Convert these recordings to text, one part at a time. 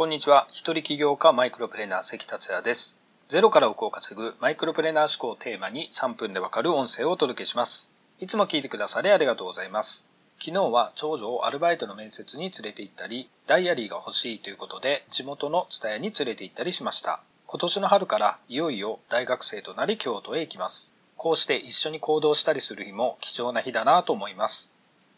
こんにちは。一人起業家マイクロプレーナー関達也です。ゼロから億を稼ぐマイクロプレーナー思考をテーマに3分でわかる音声をお届けします。いつも聞いてくださりありがとうございます。昨日は長女をアルバイトの面接に連れて行ったり、ダイアリーが欲しいということで地元の蔦屋に連れて行ったりしました。今年の春からいよいよ大学生となり京都へ行きます。こうして一緒に行動したりする日も貴重な日だなと思います。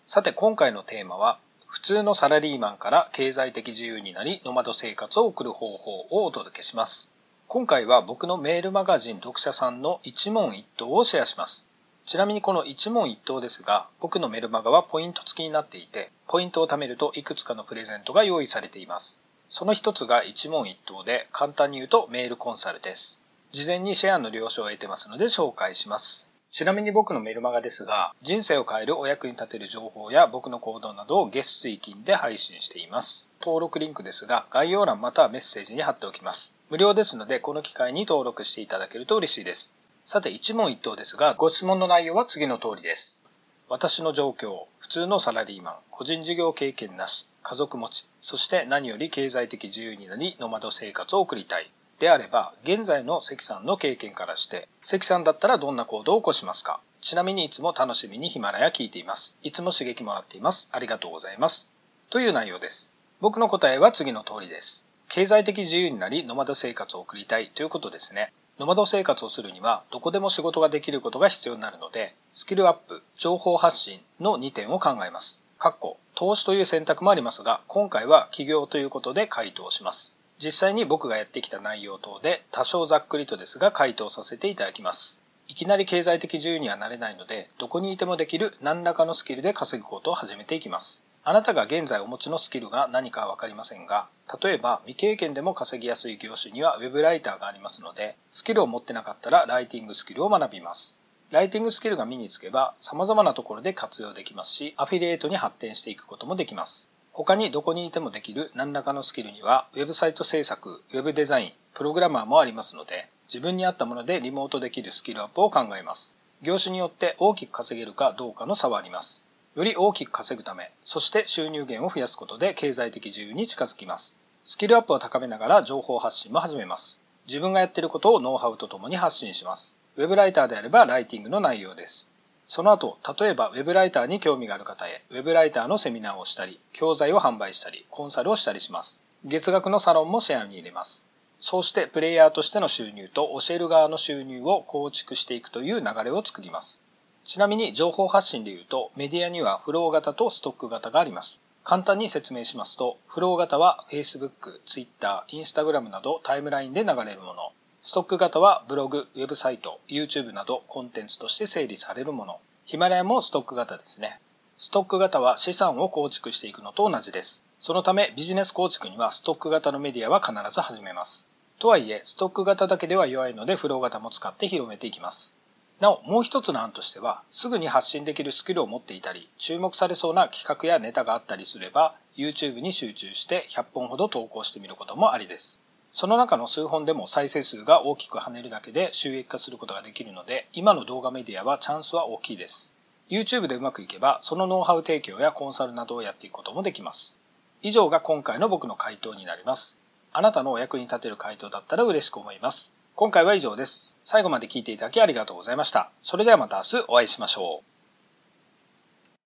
さて今回のテーマは普通のサラリーマンから経済的自由になりノマド生活を送る方法をお届けします。今回は僕のメールマガジン読者さんの一問一答をシェアします。ちなみにこの一問一答ですが、僕のメルマガはポイント付きになっていて、ポイントを貯めるといくつかのプレゼントが用意されています。その一つが一問一答で、簡単に言うとメールコンサルです。事前にシェアの了承を得てますので紹介します。ちなみに僕のメルマガですが、人生を変えるお役に立てる情報や僕の行動などを月水金で配信しています。登録リンクですが、概要欄またはメッセージに貼っておきます。無料ですので、この機会に登録していただけると嬉しいです。さて、一問一答ですが、ご質問の内容は次の通りです。私の状況、普通のサラリーマン、個人事業経験なし、家族持ち、そして何より経済的自由になり、ノマド生活を送りたい。であれば、現在の関さんの経験からして、関さんだったらどんな行動を起こしますか？ちなみにいつも楽しみにヒマラヤ聞いています。いつも刺激もらっています。ありがとうございます。という内容です。僕の答えは次の通りです。経済的自由になり、ノマド生活を送りたいということですね。ノマド生活をするには、どこでも仕事ができることが必要になるので、スキルアップ、情報発信の2点を考えます。かっこ、投資という選択もありますが、今回は起業ということで回答します。実際に僕がやってきた内容等で多少ざっくりとですが回答させていただきます。いきなり経済的自由にはなれないので、どこにいてもできる何らかのスキルで稼ぐことを始めていきます。あなたが現在お持ちのスキルが何かはわかりませんが、例えば未経験でも稼ぎやすい業種には Web ライターがありますので、スキルを持ってなかったらライティングスキルを学びます。ライティングスキルが身につけば様々なところで活用できますし、アフィリエイトに発展していくこともできます。他にどこにいてもできる何らかのスキルには、ウェブサイト制作、ウェブデザイン、プログラマーもありますので、自分に合ったものでリモートできるスキルアップを考えます。業種によって大きく稼げるかどうかの差はあります。より大きく稼ぐため、そして収入源を増やすことで経済的自由に近づきます。スキルアップを高めながら情報発信も始めます。自分がやっていることをノウハウとともに発信します。ウェブライターであればライティングの内容です。その後、例えば Web ライターに興味がある方へ Web ライターのセミナーをしたり、教材を販売したり、コンサルをしたりします。月額のサロンもシェアに入れます。そうしてプレイヤーとしての収入と教える側の収入を構築していくという流れを作ります。ちなみに情報発信で言うとメディアにはフロー型とストック型があります。簡単に説明しますと、フロー型は Facebook、Twitter、Instagram などタイムラインで流れるもの。ストック型はブログ、ウェブサイト、YouTube などコンテンツとして整理されるもの。ヒマラヤもストック型ですね。ストック型は資産を構築していくのと同じです。そのためビジネス構築にはストック型のメディアは必ず始めます。とはいえ、ストック型だけでは弱いのでフロー型も使って広めていきます。なお、もう一つの案としては、すぐに発信できるスキルを持っていたり、注目されそうな企画やネタがあったりすれば、YouTube に集中して100本ほど投稿してみることもありです。その中の数本でも再生数が大きく跳ねるだけで収益化することができるので、今の動画メディアはチャンスは大きいです。YouTube でうまくいけば、そのノウハウ提供やコンサルなどをやっていくこともできます。以上が今回の僕の回答になります。あなたのお役に立てる回答だったら嬉しく思います。今回は以上です。最後まで聞いていただきありがとうございました。それではまた明日お会いしましょう。